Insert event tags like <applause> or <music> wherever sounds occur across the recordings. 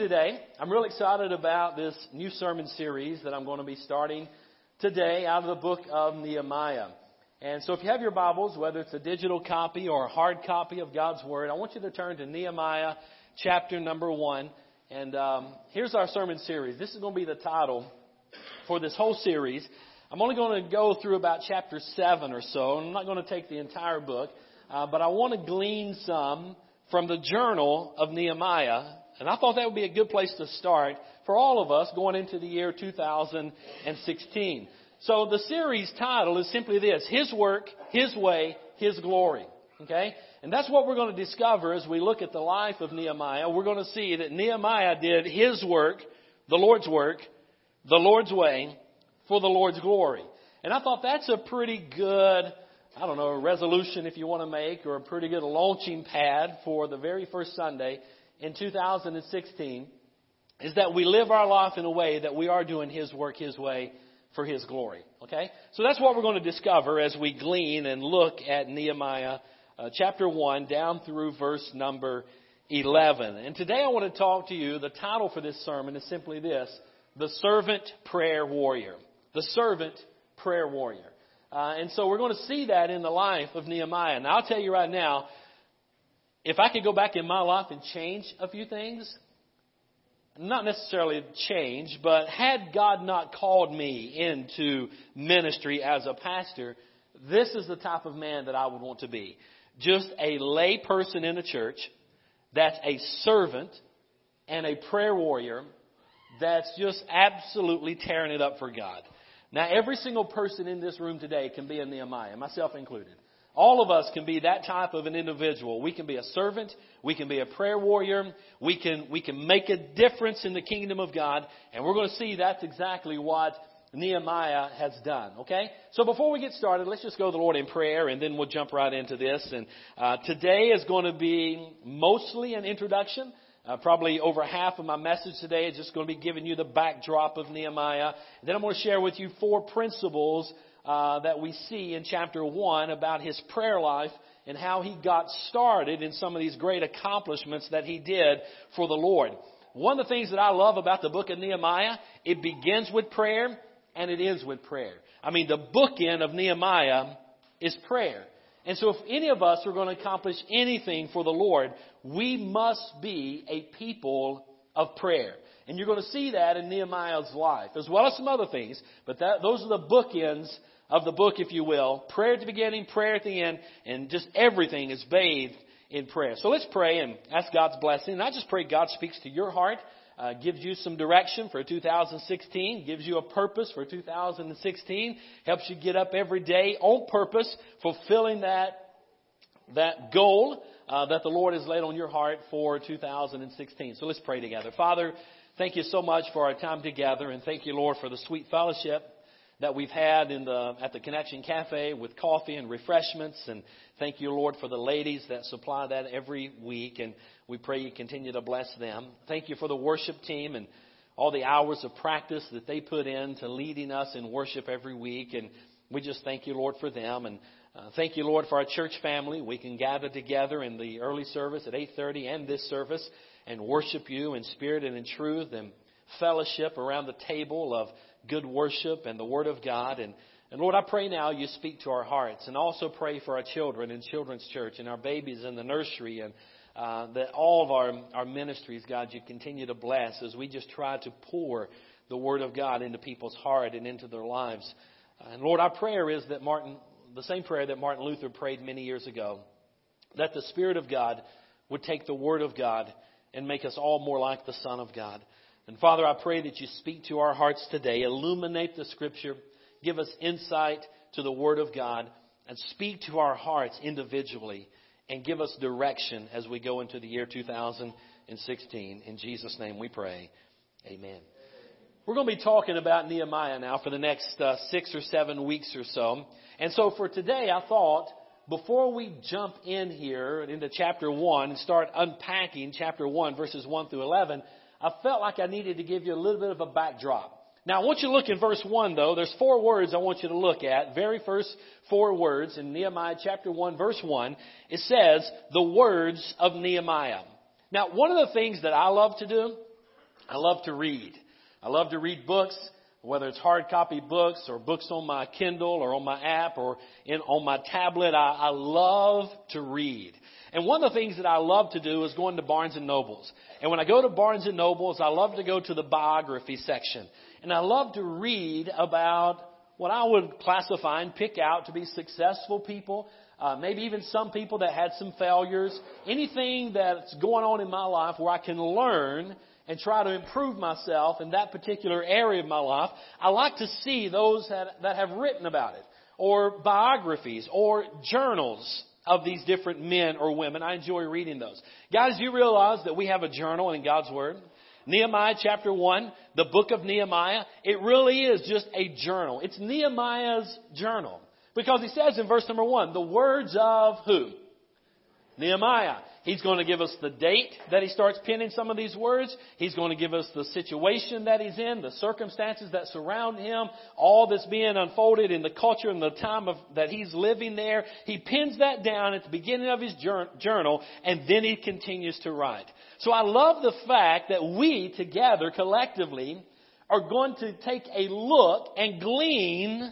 Today. I'm really excited about this new sermon series that I'm going to be starting today out of the book of Nehemiah. And so if you have your Bibles, whether it's a digital copy or a hard copy of God's Word, I want you to turn to Nehemiah chapter number one. And um, here's our sermon series. This is going to be the title for this whole series. I'm only going to go through about chapter seven or so. I'm not going to take the entire book, uh, but I want to glean some from the journal of Nehemiah and I thought that would be a good place to start for all of us going into the year 2016. So the series title is simply this, His Work, His Way, His Glory. Okay? And that's what we're going to discover as we look at the life of Nehemiah. We're going to see that Nehemiah did his work, the Lord's work, the Lord's way, for the Lord's glory. And I thought that's a pretty good, I don't know, resolution if you want to make, or a pretty good launching pad for the very first Sunday in 2016 is that we live our life in a way that we are doing His work His way for His glory. Okay? So that's what we're going to discover as we glean and look at Nehemiah uh, chapter 1 down through verse number 11. And today I want to talk to you, the title for this sermon is simply this, The Servant Prayer Warrior. The Servant Prayer Warrior. Uh, and so we're going to see that in the life of Nehemiah. And I'll tell you right now, if I could go back in my life and change a few things, not necessarily change, but had God not called me into ministry as a pastor, this is the type of man that I would want to be. Just a lay person in a church that's a servant and a prayer warrior that's just absolutely tearing it up for God. Now, every single person in this room today can be a Nehemiah, myself included. All of us can be that type of an individual. We can be a servant. We can be a prayer warrior. We can, we can make a difference in the kingdom of God. And we're going to see that's exactly what Nehemiah has done. Okay? So before we get started, let's just go to the Lord in prayer and then we'll jump right into this. And uh, today is going to be mostly an introduction. Uh, probably over half of my message today is just going to be giving you the backdrop of Nehemiah. And then I'm going to share with you four principles uh, that we see in chapter 1 about his prayer life and how he got started in some of these great accomplishments that he did for the Lord. One of the things that I love about the book of Nehemiah, it begins with prayer and it ends with prayer. I mean, the bookend of Nehemiah is prayer. And so if any of us are going to accomplish anything for the Lord, we must be a people of prayer. And you're going to see that in Nehemiah's life, as well as some other things. But that, those are the bookends of the book, if you will. Prayer at the beginning, prayer at the end, and just everything is bathed in prayer. So let's pray and ask God's blessing. And I just pray God speaks to your heart, uh, gives you some direction for 2016, gives you a purpose for 2016, helps you get up every day on purpose, fulfilling that that goal uh, that the Lord has laid on your heart for 2016. So let's pray together. Father, thank you so much for our time together, and thank you, Lord, for the sweet fellowship that we've had in the, at the Connection Cafe with coffee and refreshments. And thank you, Lord, for the ladies that supply that every week. And we pray you continue to bless them. Thank you for the worship team and all the hours of practice that they put in to leading us in worship every week. And we just thank you, Lord, for them. And uh, thank you, Lord, for our church family. We can gather together in the early service at 8:30 and this service and worship you in spirit and in truth and fellowship around the table of good worship and the Word of God. And, and Lord, I pray now you speak to our hearts and also pray for our children in Children's Church and our babies in the nursery and uh, that all of our, our ministries, God, you continue to bless as we just try to pour the Word of God into people's heart and into their lives. And Lord, our prayer is that Martin, the same prayer that Martin Luther prayed many years ago, that the Spirit of God would take the Word of God and make us all more like the Son of God. And Father, I pray that you speak to our hearts today, illuminate the Scripture, give us insight to the Word of God, and speak to our hearts individually, and give us direction as we go into the year 2016. In Jesus' name we pray. Amen. We're going to be talking about Nehemiah now for the next uh, six or seven weeks or so. And so for today, I thought before we jump in here into chapter 1 and start unpacking chapter 1, verses 1 through 11, I felt like I needed to give you a little bit of a backdrop. Now, I want you to look in verse 1, though. There's four words I want you to look at. Very first four words in Nehemiah chapter 1, verse 1. It says, the words of Nehemiah. Now, one of the things that I love to do, I love to read. I love to read books whether it's hard copy books or books on my Kindle or on my app or in, on my tablet. I, I love to read. And one of the things that I love to do is going to Barnes and Nobles. And when I go to Barnes and Nobles, I love to go to the biography section. And I love to read about what I would classify and pick out to be successful people, uh, maybe even some people that had some failures, anything that's going on in my life where I can learn and try to improve myself in that particular area of my life, I like to see those that, that have written about it, or biographies, or journals of these different men or women. I enjoy reading those. Guys, you realize that we have a journal in God's Word? Nehemiah chapter 1, the book of Nehemiah, it really is just a journal. It's Nehemiah's journal. Because he says in verse number 1, the words of who? Nehemiah. He's going to give us the date that he starts penning some of these words. He's going to give us the situation that he's in, the circumstances that surround him, all that's being unfolded in the culture and the time of, that he's living there. He pins that down at the beginning of his journal and then he continues to write. So I love the fact that we together collectively are going to take a look and glean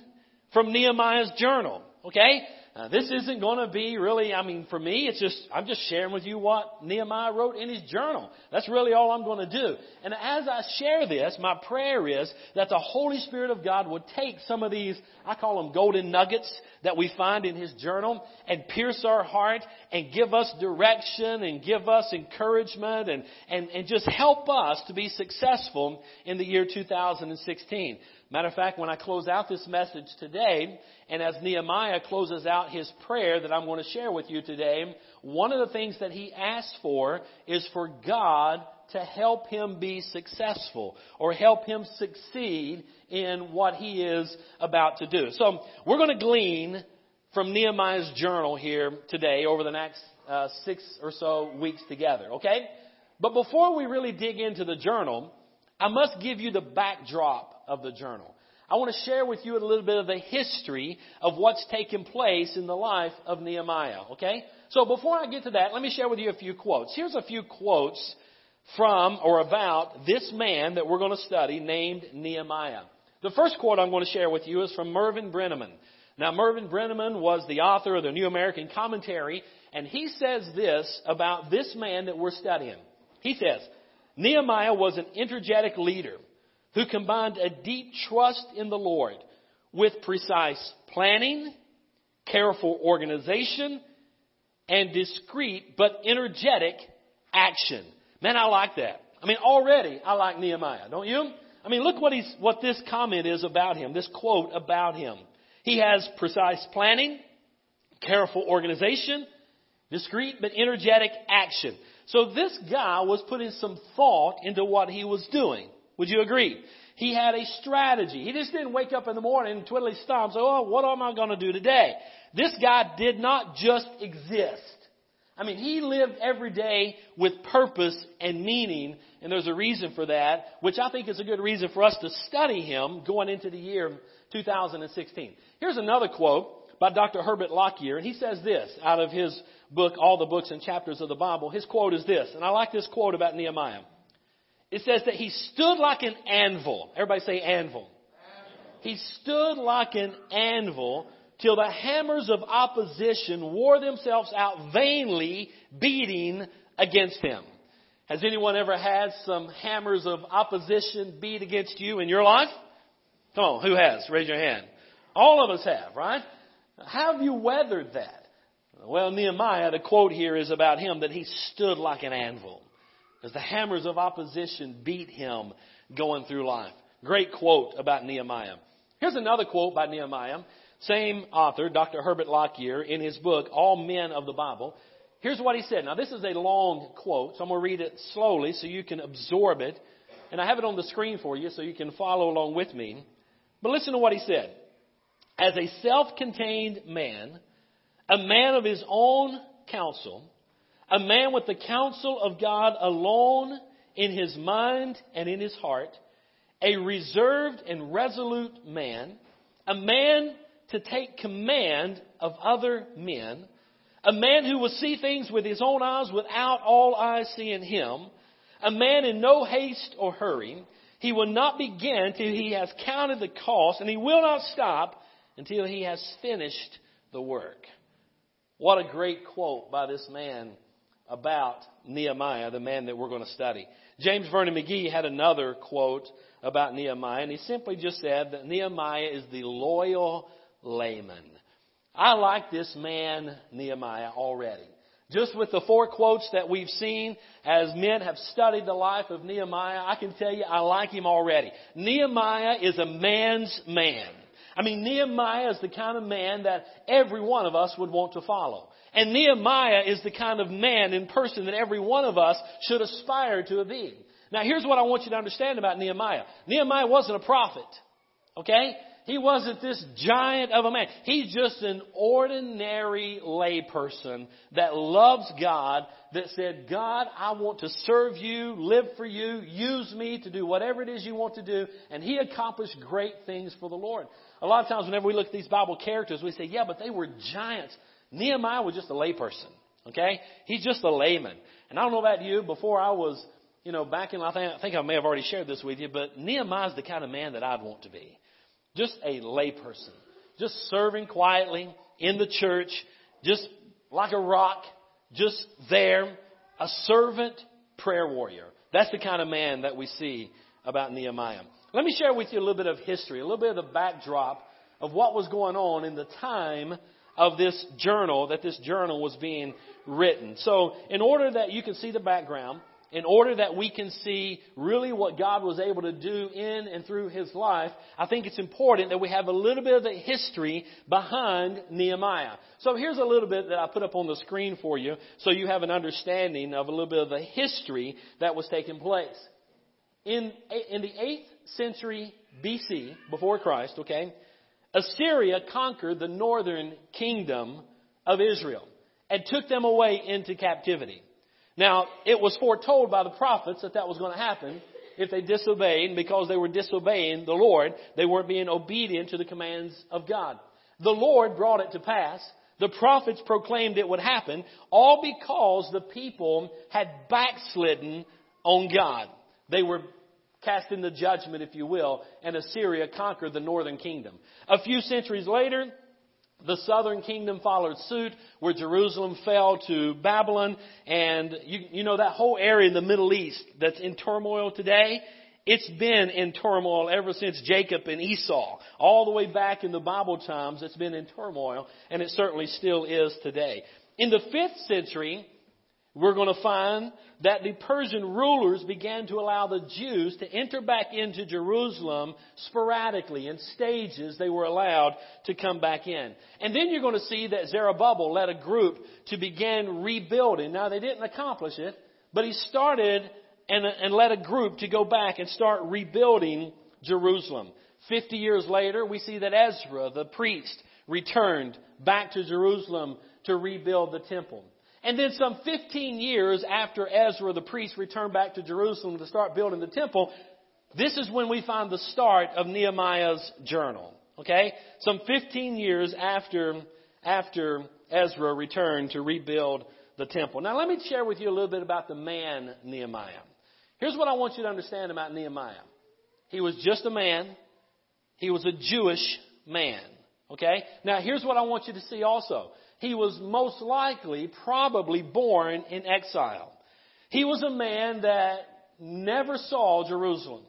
from Nehemiah's journal. Okay? Uh, this isn't going to be really, I mean, for me, it's just, I'm just sharing with you what Nehemiah wrote in his journal. That's really all I'm going to do. And as I share this, my prayer is that the Holy Spirit of God would take some of these, I call them golden nuggets that we find in his journal and pierce our heart and give us direction and give us encouragement and, and, and just help us to be successful in the year 2016. Matter of fact, when I close out this message today, and as Nehemiah closes out his prayer that I'm going to share with you today, one of the things that he asks for is for God to help him be successful or help him succeed in what he is about to do. So we're going to glean from Nehemiah's journal here today over the next uh, six or so weeks together, okay? But before we really dig into the journal, I must give you the backdrop of the journal. I want to share with you a little bit of the history of what's taken place in the life of Nehemiah, okay? So before I get to that, let me share with you a few quotes. Here's a few quotes from or about this man that we're going to study named Nehemiah. The first quote I'm going to share with you is from Mervin Breneman. Now, Mervin Breneman was the author of the New American Commentary, and he says this about this man that we're studying. He says, Nehemiah was an energetic leader who combined a deep trust in the Lord with precise planning, careful organization, and discreet but energetic action. Man, I like that. I mean, already I like Nehemiah, don't you? I mean, look what he's, what this comment is about him, this quote about him. He has precise planning, careful organization, discreet but energetic action. So this guy was putting some thought into what he was doing. Would you agree? He had a strategy. He just didn't wake up in the morning and twiddle his thumbs, oh, what am I going to do today? This guy did not just exist. I mean, he lived every day with purpose and meaning, and there's a reason for that, which I think is a good reason for us to study him going into the year 2016. Here's another quote by Dr. Herbert Lockyer, and he says this out of his book, All the Books and Chapters of the Bible. His quote is this, and I like this quote about Nehemiah. It says that he stood like an anvil. Everybody say anvil. anvil. He stood like an anvil till the hammers of opposition wore themselves out vainly beating against him. Has anyone ever had some hammers of opposition beat against you in your life? Come on, who has? Raise your hand. All of us have, right? How have you weathered that? Well, Nehemiah, the quote here is about him that he stood like an anvil as the hammers of opposition beat him going through life. Great quote about Nehemiah. Here's another quote by Nehemiah. Same author, Dr. Herbert Lockyer, in his book, All Men of the Bible. Here's what he said. Now, this is a long quote, so I'm going to read it slowly so you can absorb it. And I have it on the screen for you so you can follow along with me. But listen to what he said. As a self-contained man, a man of his own counsel, a man with the counsel of God alone in his mind and in his heart, a reserved and resolute man, a man to take command of other men, a man who will see things with his own eyes without all eyes seeing him, a man in no haste or hurry. He will not begin till he has counted the cost, and he will not stop until he has finished the work. What a great quote by this man about Nehemiah, the man that we're going to study. James Vernon McGee had another quote about Nehemiah, and he simply just said that Nehemiah is the loyal layman. I like this man, Nehemiah, already. Just with the four quotes that we've seen as men have studied the life of Nehemiah, I can tell you I like him already. Nehemiah is a man's man. I mean, Nehemiah is the kind of man that every one of us would want to follow. And Nehemiah is the kind of man in person that every one of us should aspire to be. Now here's what I want you to understand about Nehemiah. Nehemiah wasn't a prophet. Okay? He wasn't this giant of a man. He's just an ordinary layperson that loves God, that said, God, I want to serve you, live for you, use me to do whatever it is you want to do. And he accomplished great things for the Lord. A lot of times whenever we look at these Bible characters, we say, yeah, but they were giants. Nehemiah was just a layperson. Okay? He's just a layman. And I don't know about you, before I was, you know, back in, I think, I think I may have already shared this with you, but Nehemiah's the kind of man that I'd want to be. Just a layperson. Just serving quietly in the church, just like a rock, just there. A servant prayer warrior. That's the kind of man that we see about Nehemiah. Let me share with you a little bit of history, a little bit of the backdrop of what was going on in the time of this journal, that this journal was being written. So, in order that you can see the background, in order that we can see really what God was able to do in and through his life, I think it's important that we have a little bit of the history behind Nehemiah. So here's a little bit that I put up on the screen for you so you have an understanding of a little bit of the history that was taking place. In, in the 8th century BC, before Christ, okay, Assyria conquered the northern kingdom of Israel and took them away into captivity. Now, it was foretold by the prophets that that was going to happen if they disobeyed, and because they were disobeying the Lord, they weren't being obedient to the commands of God. The Lord brought it to pass. The prophets proclaimed it would happen, all because the people had backslidden on God. They were cast into judgment, if you will, and Assyria conquered the northern kingdom. A few centuries later, the southern kingdom followed suit, where Jerusalem fell to Babylon, and you, you know that whole area in the Middle East that's in turmoil today. It's been in turmoil ever since Jacob and Esau. All the way back in the Bible times, it's been in turmoil, and it certainly still is today. In the fifth century, we're going to find that the Persian rulers began to allow the Jews to enter back into Jerusalem sporadically in stages they were allowed to come back in. And then you're going to see that Zerubbabel led a group to begin rebuilding. Now they didn't accomplish it, but he started and, and led a group to go back and start rebuilding Jerusalem. Fifty years later, we see that Ezra, the priest, returned back to Jerusalem to rebuild the temple. And then some 15 years after Ezra the priest returned back to Jerusalem to start building the temple, this is when we find the start of Nehemiah's journal. Okay? Some 15 years after, after Ezra returned to rebuild the temple. Now let me share with you a little bit about the man Nehemiah. Here's what I want you to understand about Nehemiah. He was just a man. He was a Jewish man. Okay? Now here's what I want you to see also he was most likely probably born in exile. He was a man that never saw Jerusalem.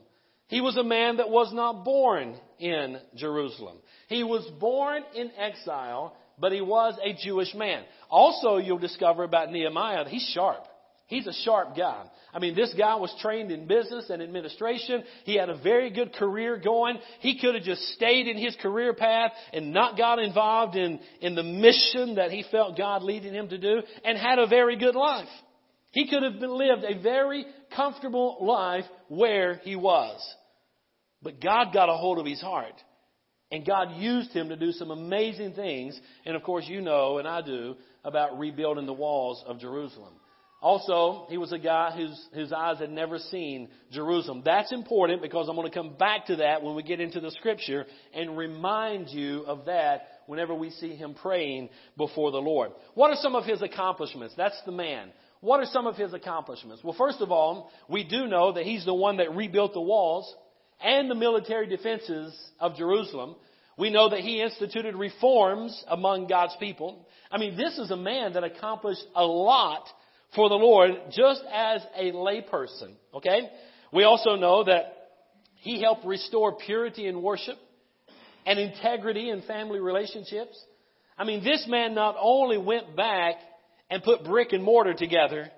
He was a man that was not born in Jerusalem. He was born in exile, but he was a Jewish man. Also, you'll discover about Nehemiah, he's sharp. He's a sharp guy. I mean, this guy was trained in business and administration. He had a very good career going. He could have just stayed in his career path and not got involved in, in the mission that he felt God leading him to do and had a very good life. He could have lived a very comfortable life where he was. But God got a hold of his heart. And God used him to do some amazing things. And of course, you know, and I do, about rebuilding the walls of Jerusalem. Also, he was a guy whose, whose eyes had never seen Jerusalem. That's important because I'm going to come back to that when we get into the scripture and remind you of that whenever we see him praying before the Lord. What are some of his accomplishments? That's the man. What are some of his accomplishments? Well, first of all, we do know that he's the one that rebuilt the walls and the military defenses of Jerusalem. We know that he instituted reforms among God's people. I mean, this is a man that accomplished a lot for the Lord just as a layperson. Okay? We also know that he helped restore purity in worship and integrity in family relationships. I mean, this man not only went back and put brick and mortar together,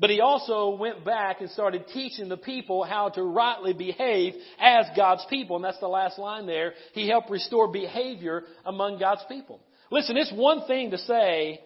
but he also went back and started teaching the people how to rightly behave as God's people. And that's the last line there. He helped restore behavior among God's people. Listen, it's one thing to say,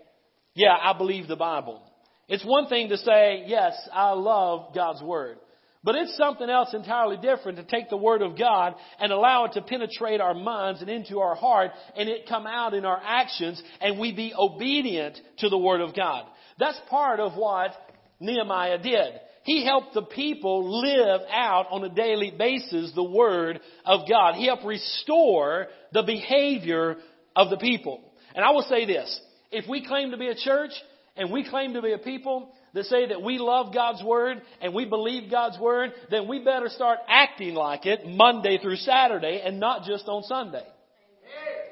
yeah, I believe the Bible. It's one thing to say, yes, I love God's Word. But it's something else entirely different to take the Word of God and allow it to penetrate our minds and into our heart and it come out in our actions and we be obedient to the Word of God. That's part of what Nehemiah did. He helped the people live out on a daily basis the Word of God. He helped restore the behavior of the people. And I will say this, if we claim to be a church, and we claim to be a people that say that we love God's Word and we believe God's Word, then we better start acting like it Monday through Saturday and not just on Sunday.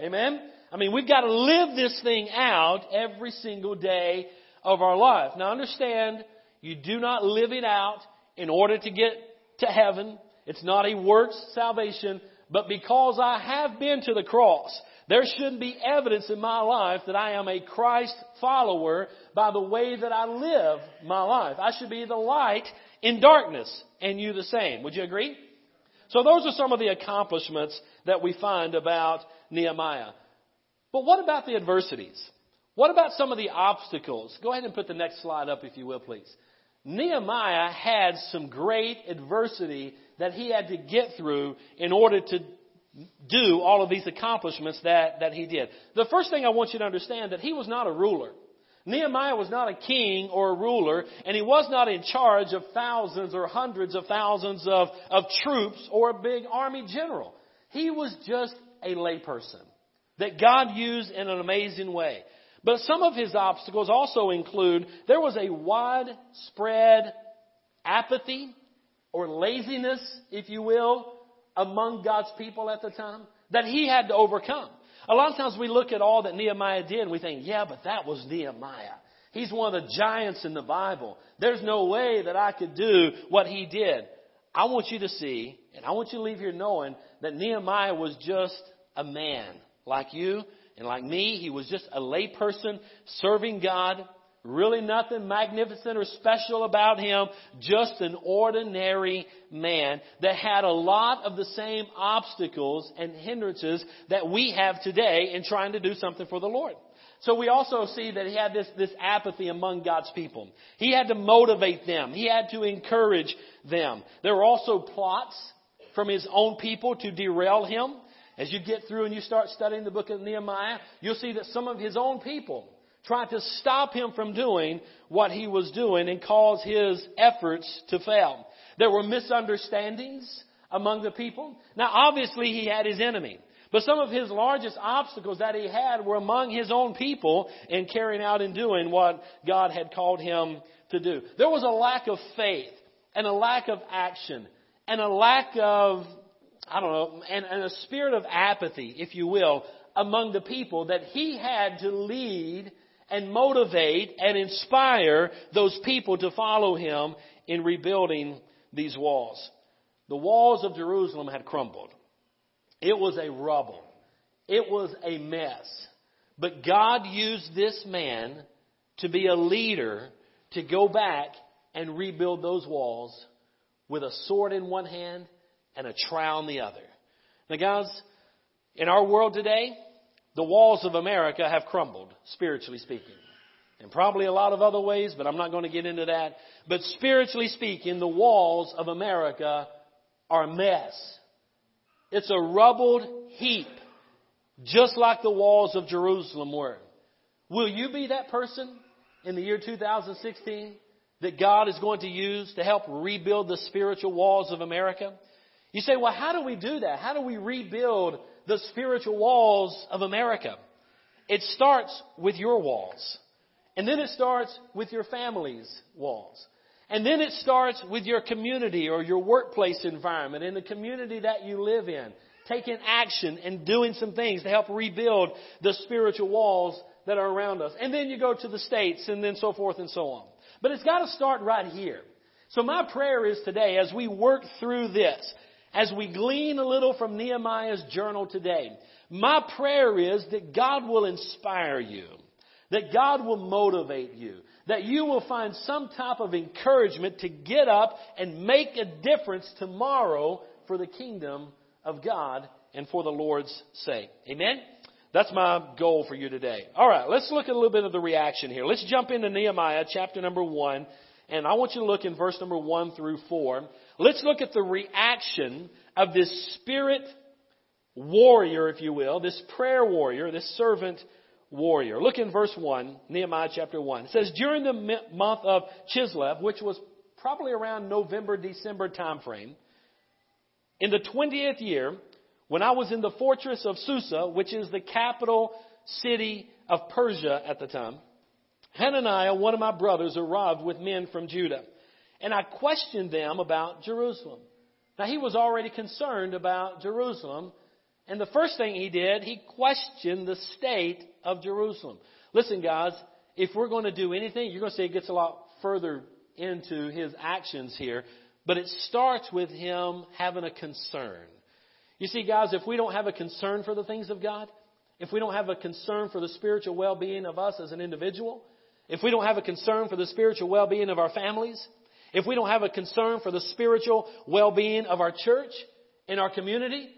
Amen? I mean, we've got to live this thing out every single day of our life. Now understand, you do not live it out in order to get to heaven. It's not a works salvation, but because I have been to the cross there shouldn't be evidence in my life that I am a Christ follower by the way that I live my life. I should be the light in darkness, and you the same. Would you agree? So those are some of the accomplishments that we find about Nehemiah. But what about the adversities? What about some of the obstacles? Go ahead and put the next slide up if you will, please. Nehemiah had some great adversity that he had to get through in order to do all of these accomplishments that, that he did. The first thing I want you to understand that he was not a ruler. Nehemiah was not a king or a ruler, and he was not in charge of thousands or hundreds of thousands of, of troops or a big army general. He was just a layperson that God used in an amazing way. But some of his obstacles also include there was a widespread apathy or laziness, if you will, among God's people at the time that he had to overcome. A lot of times we look at all that Nehemiah did and we think, yeah, but that was Nehemiah. He's one of the giants in the Bible. There's no way that I could do what he did. I want you to see, and I want you to leave here knowing that Nehemiah was just a man like you and like me. He was just a layperson serving God Really nothing magnificent or special about him, just an ordinary man that had a lot of the same obstacles and hindrances that we have today in trying to do something for the Lord. So we also see that he had this, this apathy among God's people. He had to motivate them. He had to encourage them. There were also plots from his own people to derail him. As you get through and you start studying the book of Nehemiah, you'll see that some of his own people tried to stop him from doing what he was doing and cause his efforts to fail. There were misunderstandings among the people. Now obviously he had his enemy. But some of his largest obstacles that he had were among his own people in carrying out and doing what God had called him to do. There was a lack of faith and a lack of action and a lack of, I don't know, and, and a spirit of apathy, if you will, among the people that he had to lead and motivate and inspire those people to follow him in rebuilding these walls. The walls of Jerusalem had crumbled. It was a rubble. It was a mess. But God used this man to be a leader to go back and rebuild those walls with a sword in one hand and a trowel in the other. Now, guys, in our world today, the walls of America have crumbled, spiritually speaking. And probably a lot of other ways, but I'm not going to get into that. But spiritually speaking, the walls of America are a mess. It's a rubbled heap, just like the walls of Jerusalem were. Will you be that person in the year 2016 that God is going to use to help rebuild the spiritual walls of America? You say, well, how do we do that? How do we rebuild the spiritual walls of America? It starts with your walls. And then it starts with your family's walls. And then it starts with your community or your workplace environment and the community that you live in. Taking action and doing some things to help rebuild the spiritual walls that are around us. And then you go to the states and then so forth and so on. But it's got to start right here. So my prayer is today, as we work through this, as we glean a little from Nehemiah's journal today, my prayer is that God will inspire you, that God will motivate you, that you will find some type of encouragement to get up and make a difference tomorrow for the kingdom of God and for the Lord's sake. Amen? That's my goal for you today. All right, let's look at a little bit of the reaction here. Let's jump into Nehemiah chapter number 1, and I want you to look in verse number 1 through 4. Let's look at the reaction of this spirit warrior, if you will, this prayer warrior, this servant warrior. Look in verse 1, Nehemiah chapter 1. It says, During the month of Chislev, which was probably around November, December time frame, in the 20th year, when I was in the fortress of Susa, which is the capital city of Persia at the time, Hananiah, one of my brothers, arrived with men from Judah. And I questioned them about Jerusalem. Now he was already concerned about Jerusalem and the first thing he did, he questioned the state of Jerusalem. Listen, guys, if we're going to do anything, you're going to see it gets a lot further into his actions here, but it starts with him having a concern. You see, guys, if we don't have a concern for the things of God, if we don't have a concern for the spiritual well being of us as an individual, if we don't have a concern for the spiritual well being of our families, if we don't have a concern for the spiritual well being of our church and our community,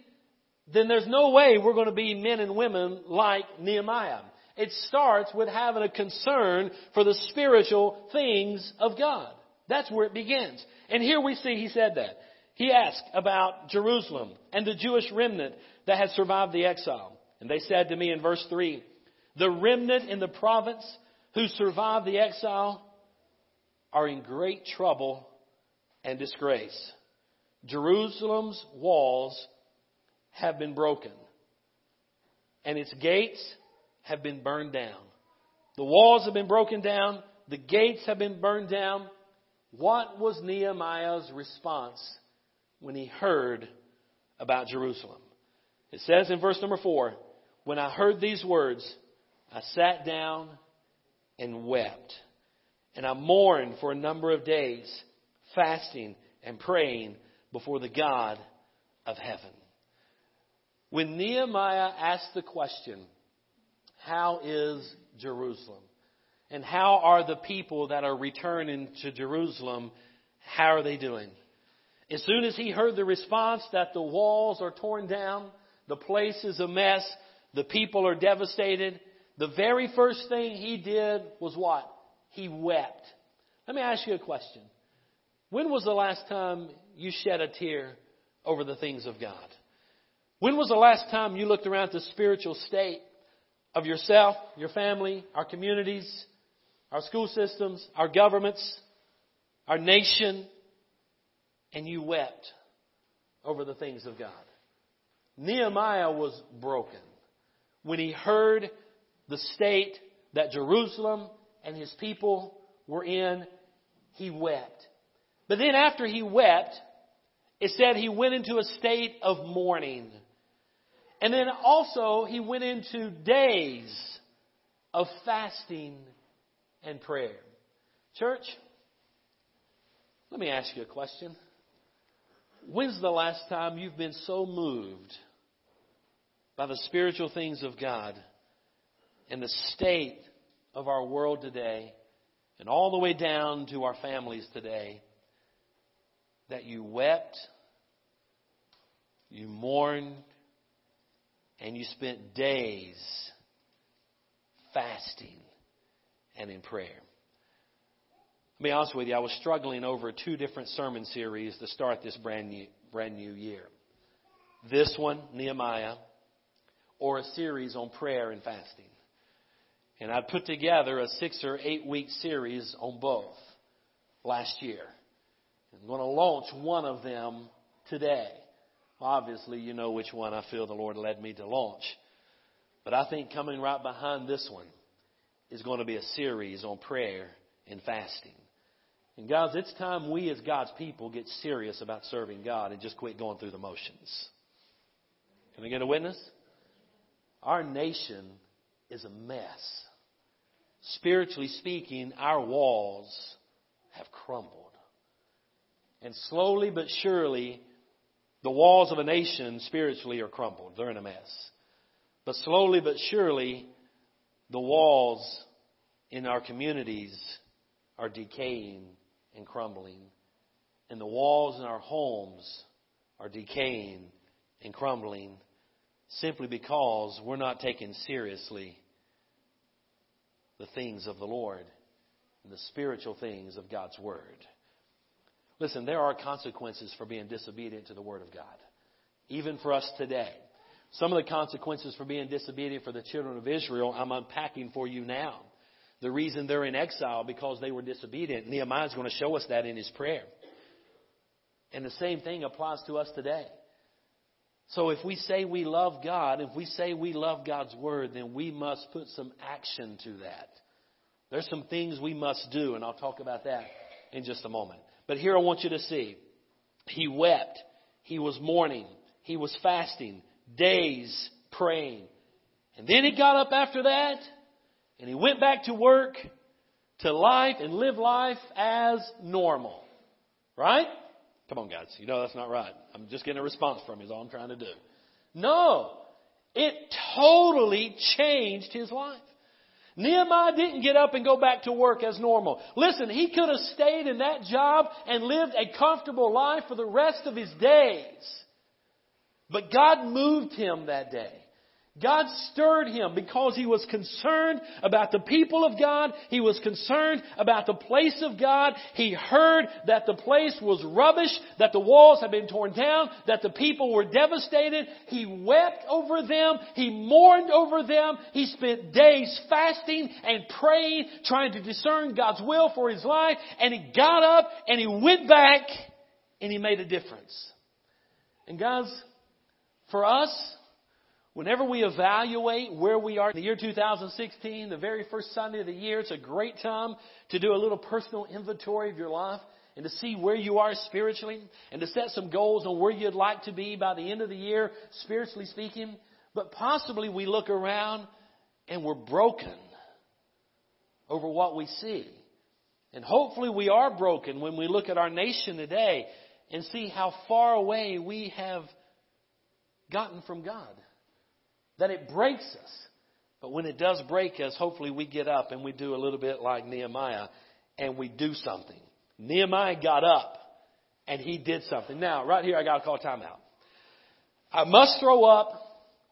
then there's no way we're going to be men and women like Nehemiah. It starts with having a concern for the spiritual things of God. That's where it begins. And here we see he said that. He asked about Jerusalem and the Jewish remnant that had survived the exile. And they said to me in verse 3, the remnant in the province who survived the exile are in great trouble and disgrace. Jerusalem's walls have been broken, and its gates have been burned down. The walls have been broken down, the gates have been burned down. What was Nehemiah's response when he heard about Jerusalem? It says in verse number four, when I heard these words, I sat down and wept. And I mourned for a number of days, fasting and praying before the God of heaven. When Nehemiah asked the question, How is Jerusalem? And how are the people that are returning to Jerusalem, how are they doing? As soon as he heard the response that the walls are torn down, the place is a mess, the people are devastated, the very first thing he did was what? He wept. Let me ask you a question. When was the last time you shed a tear over the things of God? When was the last time you looked around at the spiritual state of yourself, your family, our communities, our school systems, our governments, our nation, and you wept over the things of God? Nehemiah was broken when he heard the state that Jerusalem and his people were in. He wept. But then after he wept, it said he went into a state of mourning. And then also, he went into days of fasting and prayer. Church, let me ask you a question. When's the last time you've been so moved by the spiritual things of God and the state of our world today and all the way down to our families today that you wept, you mourned, and you spent days fasting and in prayer. Me be honest with you, I was struggling over two different sermon series to start this brand new, brand new year. This one, Nehemiah, or a series on prayer and fasting. And I put together a six or eight week series on both last year. I'm going to launch one of them today. Obviously, you know which one I feel the Lord led me to launch. But I think coming right behind this one is going to be a series on prayer and fasting. And guys, it's time we as God's people get serious about serving God and just quit going through the motions. Can I get a witness? Our nation is a mess. Spiritually speaking, our walls have crumbled. And slowly but surely, the walls of a nation spiritually are crumbled. They're in a mess. But slowly but surely, the walls in our communities are decaying and crumbling. And the walls in our homes are decaying and crumbling simply because we're not taking seriously the things of the Lord and the spiritual things of God's Word. Listen, there are consequences for being disobedient to the Word of God, even for us today. Some of the consequences for being disobedient for the children of Israel, I'm unpacking for you now. The reason they're in exile because they were disobedient. Nehemiah is going to show us that in his prayer. And the same thing applies to us today. So if we say we love God, if we say we love God's Word, then we must put some action to that. There's some things we must do, and I'll talk about that in just a moment. But here I want you to see. He wept. He was mourning. He was fasting. Days praying. And then he got up after that, and he went back to work, to life, and live life as normal. Right? Come on, guys. You know that's not right. I'm just getting a response from you, is all I'm trying to do. No. It totally changed his life. Nehemiah didn't get up and go back to work as normal. Listen, he could have stayed in that job and lived a comfortable life for the rest of his days. But God moved him that day. God stirred him because he was concerned about the people of God. He was concerned about the place of God. He heard that the place was rubbish, that the walls had been torn down, that the people were devastated. He wept over them. He mourned over them. He spent days fasting and praying, trying to discern God's will for his life. And he got up and he went back and he made a difference. And guys, for us, Whenever we evaluate where we are in the year 2016, the very first Sunday of the year, it's a great time to do a little personal inventory of your life and to see where you are spiritually and to set some goals on where you'd like to be by the end of the year, spiritually speaking. But possibly we look around and we're broken over what we see. And hopefully we are broken when we look at our nation today and see how far away we have gotten from God that it breaks us. But when it does break us, hopefully we get up and we do a little bit like Nehemiah and we do something. Nehemiah got up and he did something. Now, right here, I got to call timeout. I must throw up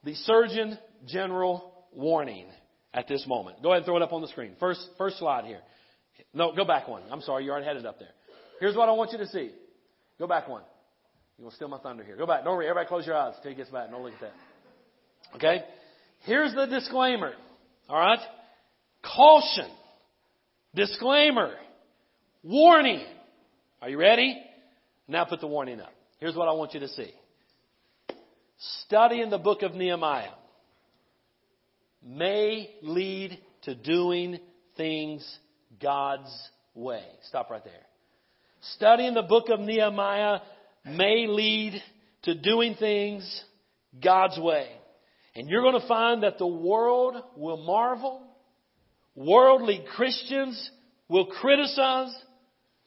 the Surgeon General warning at this moment. Go ahead and throw it up on the screen. First, first slide here. No, go back one. I'm sorry, you already had it up there. Here's what I want you to see. Go back one. You're going to steal my thunder here. Go back. Don't worry. Everybody close your eyes until he gets back. Don't look at that. Okay? Here's the disclaimer. Alright? Caution. Disclaimer. Warning. Are you ready? Now put the warning up. Here's what I want you to see. Studying the book of Nehemiah may lead to doing things God's way. Stop right there. Studying the book of Nehemiah may lead to doing things God's way. And you're going to find that the world will marvel, worldly Christians will criticize,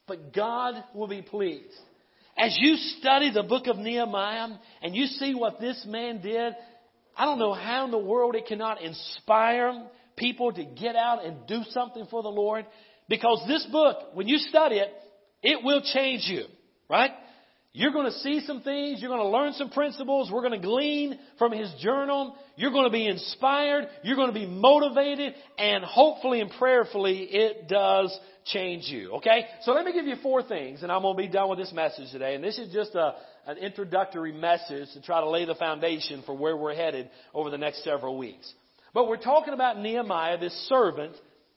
but God will be pleased. As you study the book of Nehemiah and you see what this man did, I don't know how in the world it cannot inspire people to get out and do something for the Lord. because this book, when you study it, it will change you, right? You're going to see some things. You're going to learn some principles. We're going to glean from his journal. You're going to be inspired. You're going to be motivated. And hopefully and prayerfully, it does change you. Okay? So let me give you four things, and I'm going to be done with this message today. And this is just a, an introductory message to try to lay the foundation for where we're headed over the next several weeks. But we're talking about Nehemiah, this servant,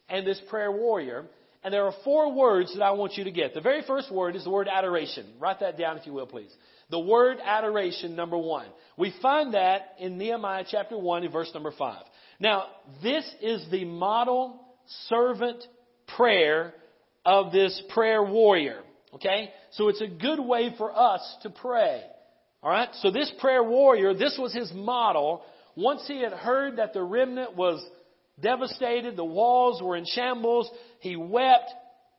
and this prayer warrior. And there are four words that I want you to get. The very first word is the word adoration. Write that down if you will, please. The word adoration, number one. We find that in Nehemiah chapter 1 in verse number 5. Now, this is the model servant prayer of this prayer warrior. Okay? So it's a good way for us to pray. Alright? So this prayer warrior, this was his model. Once he had heard that the remnant was devastated. The walls were in shambles. He wept.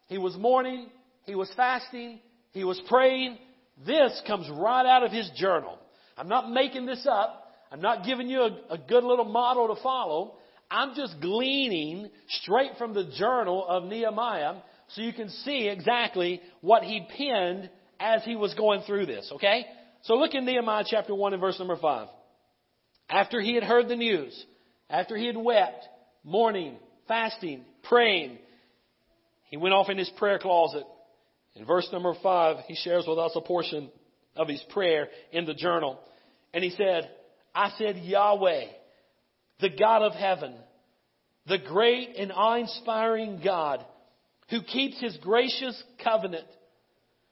He was mourning. He was fasting. He was praying. This comes right out of his journal. I'm not making this up. I'm not giving you a, a good little model to follow. I'm just gleaning straight from the journal of Nehemiah so you can see exactly what he penned as he was going through this, okay? So look in Nehemiah chapter 1 and verse number 5. After he had heard the news, after he had wept, mourning, fasting, praying. He went off in his prayer closet. In verse number five, he shares with us a portion of his prayer in the journal. And he said, I said, Yahweh, the God of heaven, the great and awe-inspiring God, who keeps his gracious covenant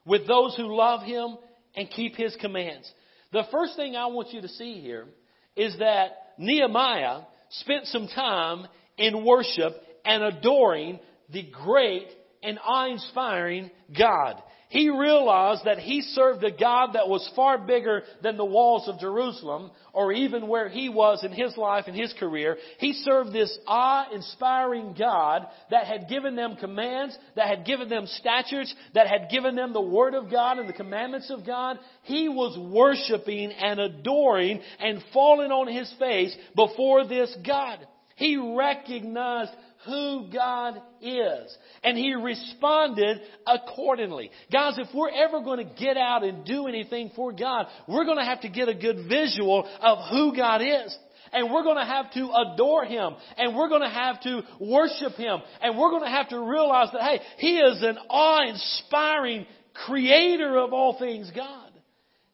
with those who love him and keep his commands. The first thing I want you to see here is that Nehemiah spent some time in worship and adoring the great and awe-inspiring God. He realized that he served a God that was far bigger than the walls of Jerusalem or even where he was in his life and his career. He served this awe-inspiring God that had given them commands, that had given them statutes, that had given them the Word of God and the commandments of God. He was worshiping and adoring and falling on his face before this God. He recognized who God is. And he responded accordingly. Guys, if we're ever going to get out and do anything for God, we're going to have to get a good visual of who God is. And we're going to have to adore Him. And we're going to have to worship Him. And we're going to have to realize that, hey, He is an awe-inspiring creator of all things God.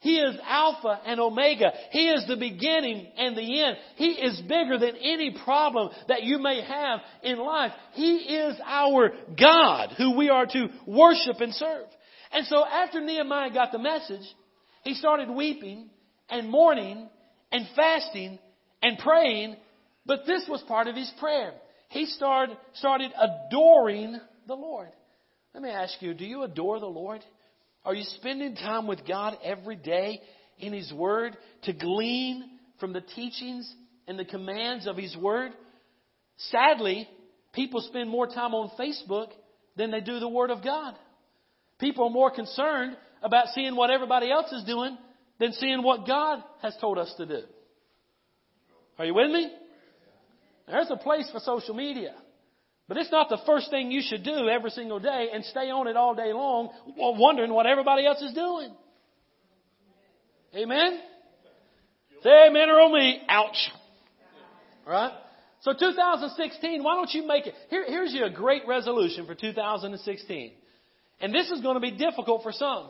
He is Alpha and Omega. He is the beginning and the end. He is bigger than any problem that you may have in life. He is our God who we are to worship and serve. And so after Nehemiah got the message, he started weeping and mourning and fasting and praying, but this was part of his prayer. He started, started adoring the Lord. Let me ask you, do you adore the Lord? Are you spending time with God every day in His Word to glean from the teachings and the commands of His Word? Sadly, people spend more time on Facebook than they do the Word of God. People are more concerned about seeing what everybody else is doing than seeing what God has told us to do. Are you with me? There's a place for social media. But it's not the first thing you should do every single day and stay on it all day long wondering what everybody else is doing. Amen? Say amen or on me. Ouch. Right? So 2016, why don't you make it? Here, here's your great resolution for 2016. And this is going to be difficult for some.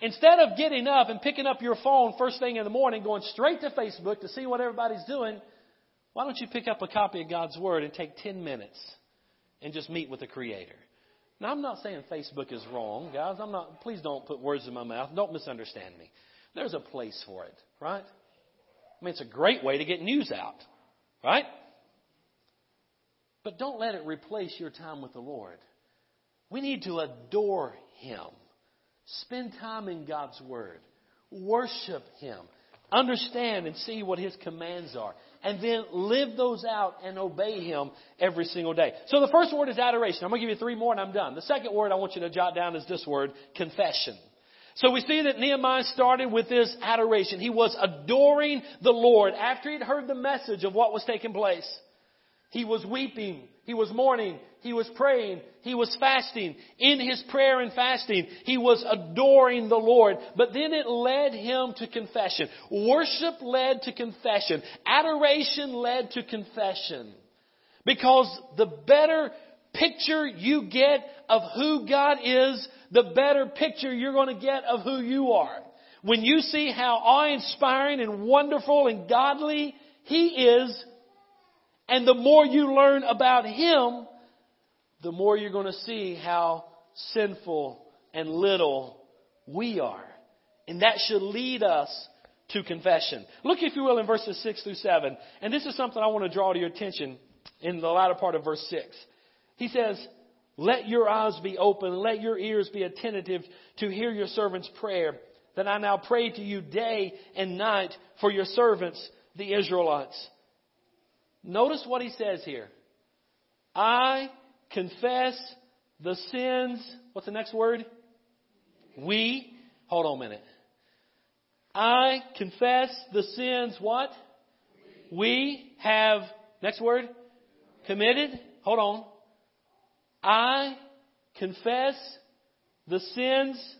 Instead of getting up and picking up your phone first thing in the morning, going straight to Facebook to see what everybody's doing, why don't you pick up a copy of God's Word and take 10 minutes and just meet with the Creator. Now, I'm not saying Facebook is wrong, guys. I'm not, please don't put words in my mouth. Don't misunderstand me. There's a place for it, right? I mean, it's a great way to get news out, right? But don't let it replace your time with the Lord. We need to adore Him. Spend time in God's Word. Worship Him. Understand and see what His commands are and then live those out and obey Him every single day. So the first word is adoration. I'm going to give you three more and I'm done. The second word I want you to jot down is this word, confession. So we see that Nehemiah started with this adoration. He was adoring the Lord after he'd heard the message of what was taking place. He was weeping. He was mourning. He was praying. He was fasting. In his prayer and fasting, he was adoring the Lord. But then it led him to confession. Worship led to confession. Adoration led to confession. Because the better picture you get of who God is, the better picture you're going to get of who you are. When you see how awe-inspiring and wonderful and godly He is, and the more you learn about Him, the more you're going to see how sinful and little we are. And that should lead us to confession. Look, if you will, in verses 6 through 7. And this is something I want to draw to your attention in the latter part of verse 6. He says, Let your eyes be open, let your ears be attentive to hear your servant's prayer, that I now pray to you day and night for your servants, the Israelites. Notice what he says here. I confess the sins. What's the next word? We. Hold on a minute. I confess the sins what? We have, next word? Committed. Hold on. I confess the sins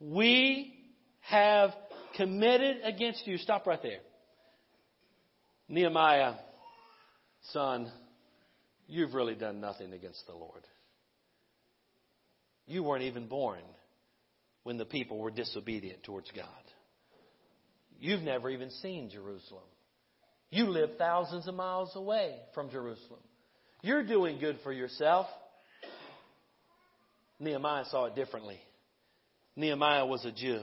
we have committed against you. Stop right there. Nehemiah Son, you've really done nothing against the Lord. You weren't even born when the people were disobedient towards God. You've never even seen Jerusalem. You live thousands of miles away from Jerusalem. You're doing good for yourself. Nehemiah saw it differently. Nehemiah was a Jew.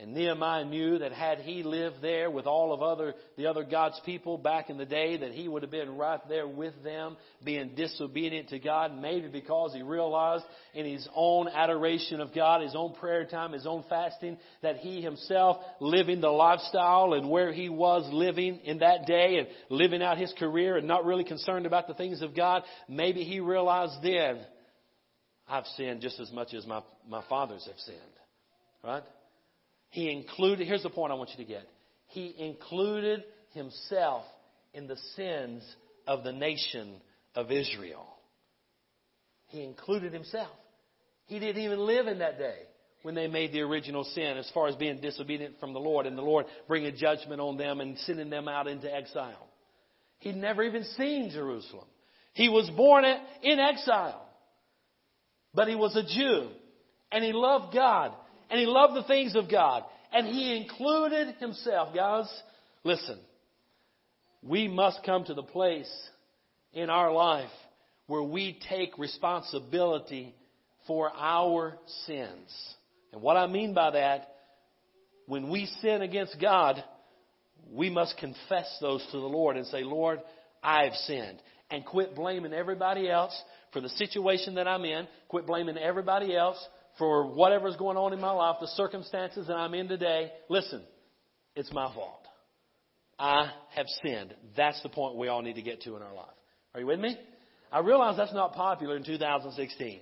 And Nehemiah knew that had he lived there with all of other, the other God's people back in the day, that he would have been right there with them, being disobedient to God, maybe because he realized in his own adoration of God, his own prayer time, his own fasting, that he himself living the lifestyle and where he was living in that day and living out his career and not really concerned about the things of God, maybe he realized then, I've sinned just as much as my, my fathers have sinned. Right? He included, here's the point I want you to get. He included himself in the sins of the nation of Israel. He included himself. He didn't even live in that day when they made the original sin as far as being disobedient from the Lord and the Lord bringing judgment on them and sending them out into exile. He'd never even seen Jerusalem. He was born in exile. But he was a Jew. And he loved God and he loved the things of God. And he included himself. Guys, listen. We must come to the place in our life where we take responsibility for our sins. And what I mean by that, when we sin against God, we must confess those to the Lord and say, Lord, I've sinned. And quit blaming everybody else for the situation that I'm in. Quit blaming everybody else for whatever's going on in my life, the circumstances that I'm in today, listen, it's my fault. I have sinned. That's the point we all need to get to in our life. Are you with me? I realize that's not popular in 2016.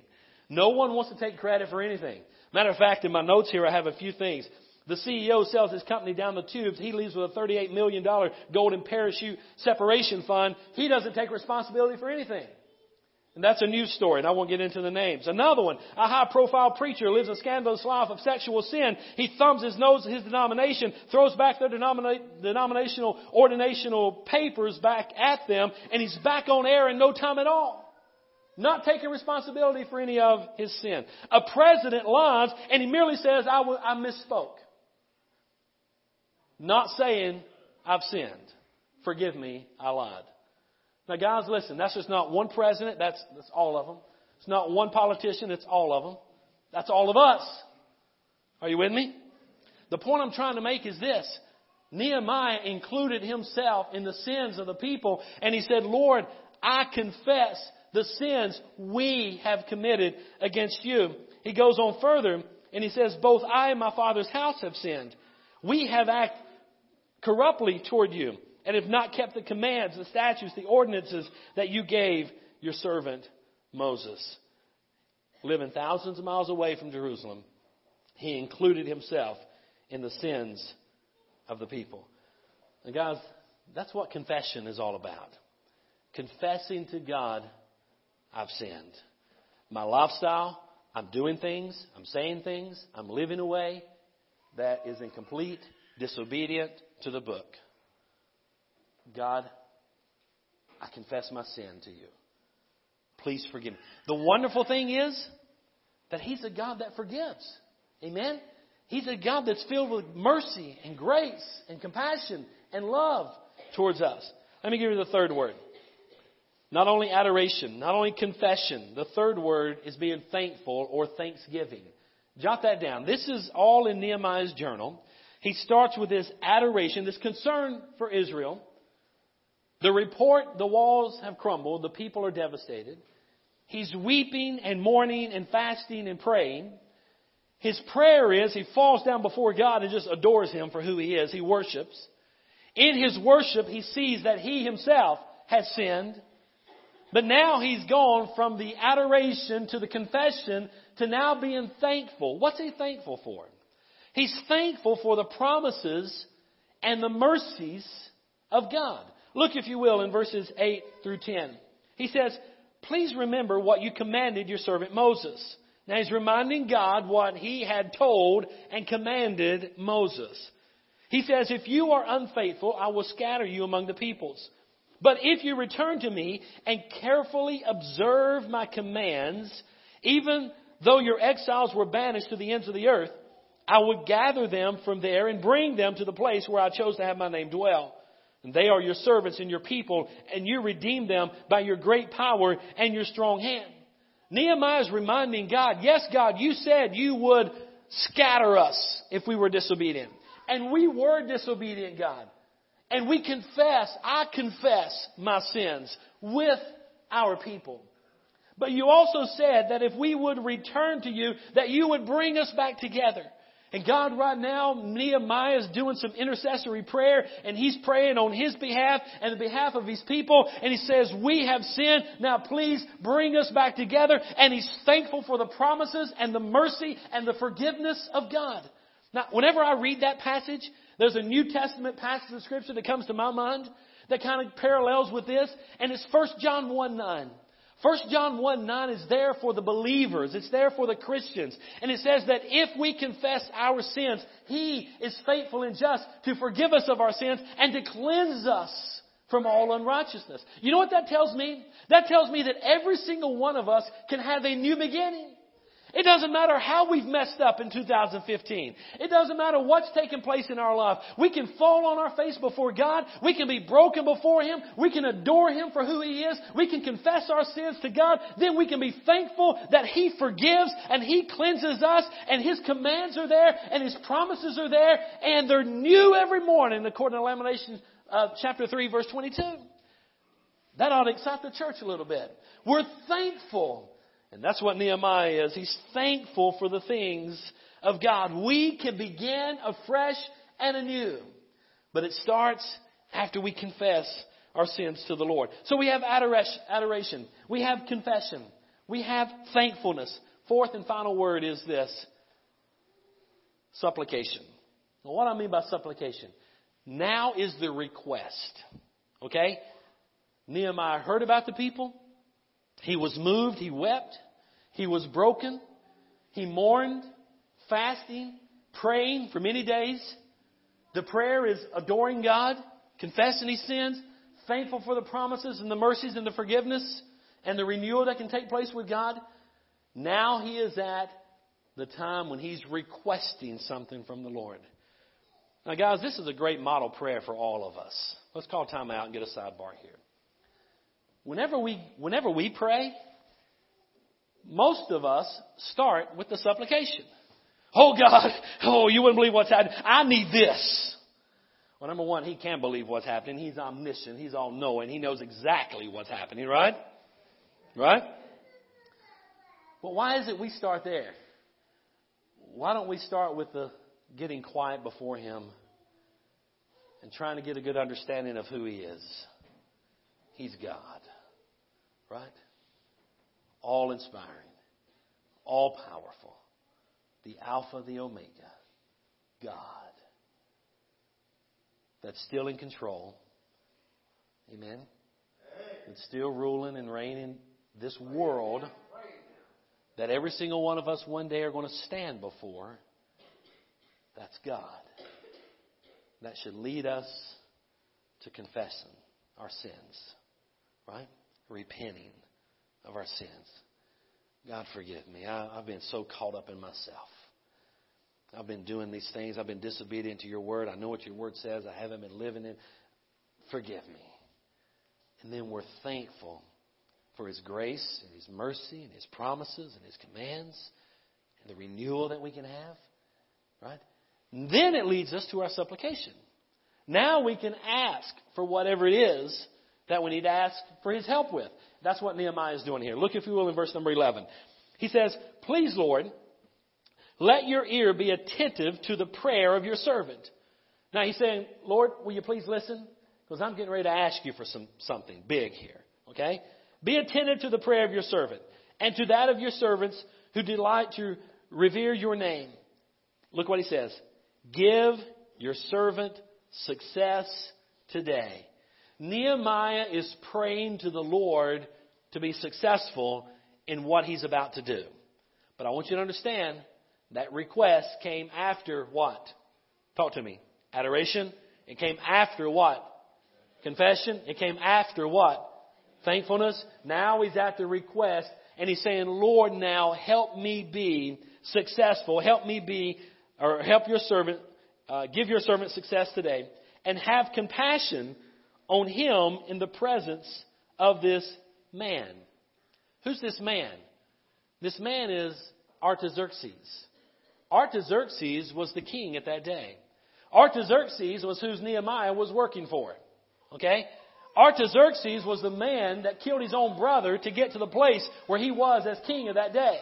No one wants to take credit for anything. Matter of fact, in my notes here, I have a few things. The CEO sells his company down the tubes. He leaves with a $38 million golden parachute separation fund. He doesn't take responsibility for anything. And that's a news story, and I won't get into the names. Another one, a high profile preacher lives a scandalous life of sexual sin. He thumbs his nose at his denomination, throws back their denomina- denominational ordinational papers back at them, and he's back on air in no time at all. Not taking responsibility for any of his sin. A president lies, and he merely says, I, w- I misspoke. Not saying, I've sinned. Forgive me, I lied. Now, guys, listen, that's just not one president, that's, that's all of them. It's not one politician, it's all of them. That's all of us. Are you with me? The point I'm trying to make is this. Nehemiah included himself in the sins of the people, and he said, Lord, I confess the sins we have committed against you. He goes on further, and he says, Both I and my father's house have sinned. We have acted corruptly toward you and have not kept the commands, the statutes, the ordinances that you gave your servant Moses. Living thousands of miles away from Jerusalem, he included himself in the sins of the people. And guys, that's what confession is all about. confessing to God, I've sinned. My lifestyle, I'm doing things, I'm saying things, I'm living a way that is in complete disobedient to the book. God, I confess my sin to you. Please forgive me. The wonderful thing is that He's a God that forgives. Amen? He's a God that's filled with mercy and grace and compassion and love towards us. Let me give you the third word. Not only adoration, not only confession. The third word is being thankful or thanksgiving. Jot that down. This is all in Nehemiah's journal. He starts with this adoration, this concern for Israel. The report, the walls have crumbled, the people are devastated. He's weeping and mourning and fasting and praying. His prayer is he falls down before God and just adores Him for who He is. He worships. In his worship, he sees that he himself has sinned. But now he's gone from the adoration to the confession to now being thankful. What's he thankful for? He's thankful for the promises and the mercies of God. Look, if you will, in verses 8 through 10. He says, Please remember what you commanded your servant Moses. Now he's reminding God what he had told and commanded Moses. He says, If you are unfaithful, I will scatter you among the peoples. But if you return to me and carefully observe my commands, even though your exiles were banished to the ends of the earth, I would gather them from there and bring them to the place where I chose to have my name dwell. And they are your servants and your people, and you redeem them by your great power and your strong hand. Nehemiah is reminding God, yes, God, you said you would scatter us if we were disobedient. And we were disobedient, God. And we confess, I confess my sins with our people. But you also said that if we would return to you, that you would bring us back together. And God, right now, Nehemiah is doing some intercessory prayer, and he's praying on his behalf and the behalf of his people. And he says, We have sinned. Now please bring us back together. And he's thankful for the promises and the mercy and the forgiveness of God. Now, whenever I read that passage, there's a New Testament passage of Scripture that comes to my mind that kind of parallels with this, and it's 1 John 1 9. 1 John 1 9 is there for the believers. It's there for the Christians. And it says that if we confess our sins, He is faithful and just to forgive us of our sins and to cleanse us from all unrighteousness. You know what that tells me? That tells me that every single one of us can have a new beginning. It doesn't matter how we've messed up in 2015. It doesn't matter what's taken place in our life. We can fall on our face before God. We can be broken before Him. We can adore Him for who He is. We can confess our sins to God. Then we can be thankful that He forgives and He cleanses us and His commands are there and His promises are there and they're new every morning according to Lamentations uh, chapter 3 verse 22. That ought to excite the church a little bit. We're thankful and that's what Nehemiah is. He's thankful for the things of God. We can begin afresh and anew. But it starts after we confess our sins to the Lord. So we have adoration. We have confession. We have thankfulness. Fourth and final word is this supplication. Now, what I mean by supplication? Now is the request. Okay? Nehemiah heard about the people. He was moved, he wept, he was broken, he mourned, fasting, praying for many days. The prayer is adoring God, confessing his sins, thankful for the promises and the mercies and the forgiveness and the renewal that can take place with God. Now he is at the time when he's requesting something from the Lord. Now, guys, this is a great model prayer for all of us. Let's call time out and get a sidebar here whenever we, whenever we pray, most of us start with the supplication. Oh God, oh, you wouldn't believe what's happening. I need this. Well, number one, he can't believe what's happening. He's omniscient. He's all knowing. He knows exactly what's happening, right? Right? But why is it we start there? Why don't we start with the getting quiet before him and trying to get a good understanding of who he is? He's God. Right? All inspiring, all powerful, the Alpha, the Omega, God, that's still in control. Amen? that's still ruling and reigning this world that every single one of us one day are going to stand before, that's God. That should lead us to confessing our sins, right? Repenting of our sins. God, forgive me. I, have been so caught up in myself. I've been doing these things. I've been disobedient to your word. I know what your word says. I haven't been living it. Forgive me. And then we're thankful for His grace and His mercy and His promises and His commands and the renewal that we can have. Right? Then it leads us to our supplication. Now we can ask for whatever it is that we need to ask for His help with. That's what Nehemiah is doing here. Look, if you will, in verse number 11. He says, Please, Lord, let your ear be attentive to the prayer of your servant. Now he's saying, Lord, will you please listen? Because I'm getting ready to ask you for some, something big here. Okay? Be attentive to the prayer of your servant and to that of your servants who delight to revere your name. Look what he says. Give your servant success today. Nehemiah is praying to the Lord to be successful in what he's about to do. But I want you to understand that request came after what? Talk to me. Adoration. It came after what? Confession. It came after what? Thankfulness. Now he's at the request and he's saying, Lord, now help me be successful. Help me be, or help your servant, uh, give your servant success today and have compassion on him in the presence of this man. Who's this man? This man is Artaxerxes. Artaxerxes was the king at that day. Artaxerxes was who Nehemiah was working for. Okay? Artaxerxes was the man that killed his own brother to get to the place where he was as king of that day.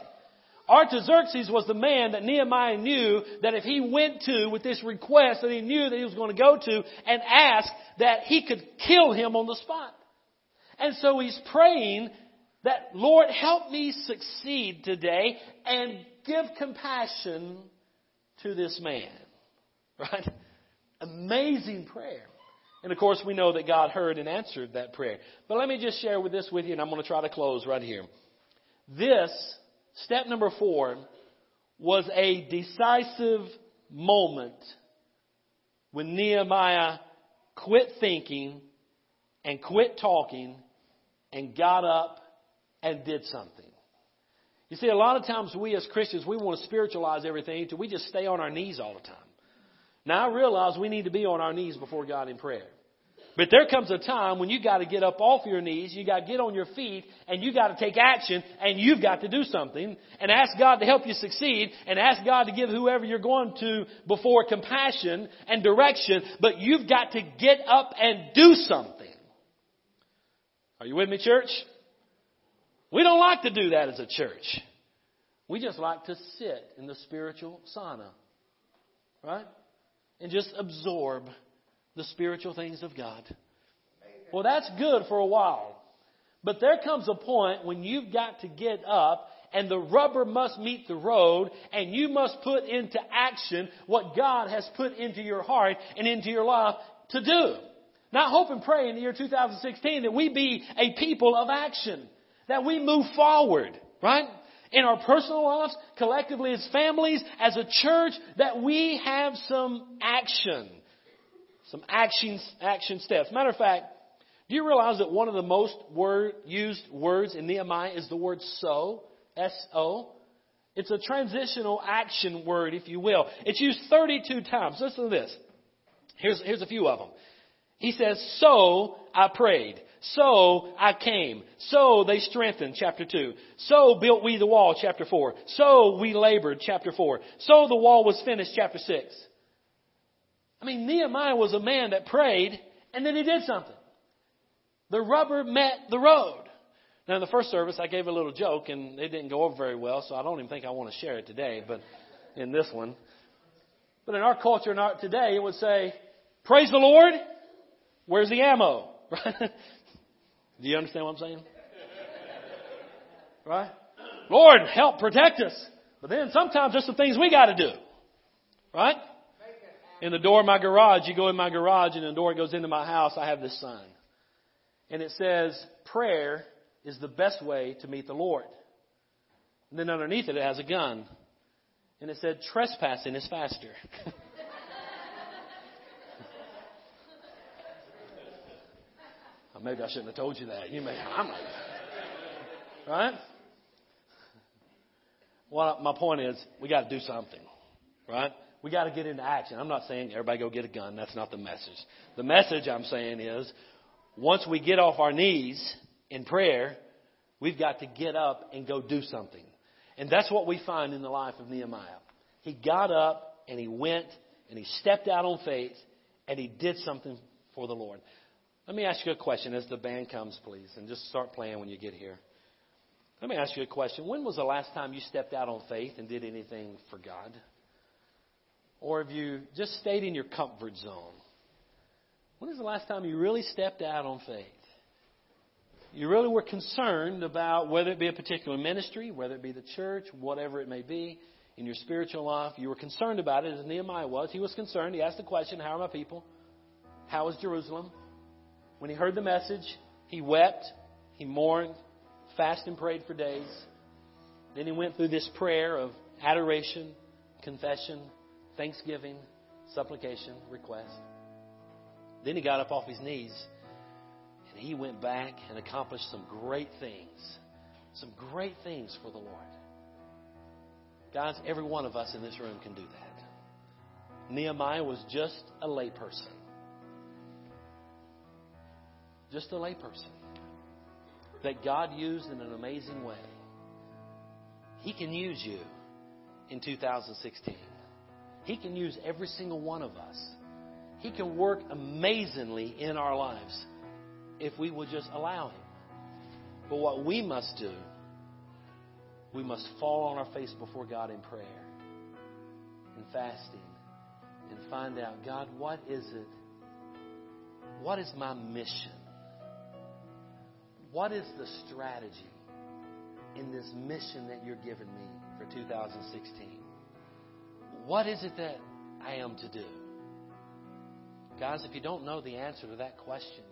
Artaxerxes was the man that Nehemiah knew that if he went to with this request that he knew that he was going to go to and ask that he could kill him on the spot. And so he's praying that, Lord, help me succeed today and give compassion to this man. <laughs> Right? Amazing prayer. And of course, we know that God heard and answered that prayer. But let me just share with this with you, and I'm going to try to close right here. This, step number four, was a decisive moment when Nehemiah quit thinking and quit talking and got up and did something. You see, a lot of times we as Christians, we want to spiritualize everything until we just stay on our knees all the time. Now I realize we need to be on our knees before God in prayer. But there comes a time when you got to get up off your knees, you got to get on your feet, and you got to take action, and you've got to do something, and ask God to help you succeed, and ask God to give whoever you're going to before compassion and direction, but you've got to get up and do something. Are you with me, church? We don't like to do that as a church. We just like to sit in the spiritual sauna, right? And just absorb the spiritual things of God. Well, that's good for a while. But there comes a point when you've got to get up and the rubber must meet the road and you must put into action what God has put into your heart and into your life to do. Now, I hope and pray in the year 2016 that we be a people of action that we move forward, right? In our personal lives, collectively as families, as a church, that we have some action. Some action, action steps. Matter of fact, do you realize that one of the most word, used words in Nehemiah is the word so? S-O? It's a transitional action word, if you will. It's used 32 times. Listen to this. Here's, here's a few of them. He says, So I prayed. So I came. So they strengthened, chapter 2. So built we the wall, chapter 4. So we labored, chapter 4. So the wall was finished, chapter 6. I mean, Nehemiah was a man that prayed and then he did something. The rubber met the road. Now, in the first service, I gave a little joke and it didn't go over very well, so I don't even think I want to share it today, but in this one. But in our culture in our, today, it would say, Praise the Lord. Where's the ammo? <laughs> Right? Do you understand what I'm saying? <laughs> Right? Lord, help protect us. But then sometimes there's some things we got to do. Right? In the door of my garage, you go in my garage and the door goes into my house, I have this sign. And it says, prayer is the best way to meet the Lord. And then underneath it, it has a gun. And it said, trespassing is faster. <laughs> Maybe I shouldn't have told you that. You may, I'm like, right? Well, my point is, we got to do something, right? We got to get into action. I'm not saying everybody go get a gun. That's not the message. The message I'm saying is, once we get off our knees in prayer, we've got to get up and go do something. And that's what we find in the life of Nehemiah. He got up and he went and he stepped out on faith and he did something for the Lord. Let me ask you a question as the band comes, please, and just start playing when you get here. Let me ask you a question. When was the last time you stepped out on faith and did anything for God? Or have you just stayed in your comfort zone? When was the last time you really stepped out on faith? You really were concerned about whether it be a particular ministry, whether it be the church, whatever it may be, in your spiritual life. You were concerned about it as Nehemiah was. He was concerned. He asked the question, How are my people? How is Jerusalem? When he heard the message, he wept, he mourned, fasted and prayed for days. Then he went through this prayer of adoration, confession, thanksgiving, supplication, request. Then he got up off his knees and he went back and accomplished some great things. Some great things for the Lord. Guys, every one of us in this room can do that. Nehemiah was just a layperson just a layperson that God used in an amazing way. He can use you in 2016. He can use every single one of us. He can work amazingly in our lives if we will just allow Him. But what we must do, we must fall on our face before God in prayer and fasting and find out, God, what is it? What is my mission? What is the strategy in this mission that you're giving me for 2016? What is it that I am to do? Guys, if you don't know the answer to that question,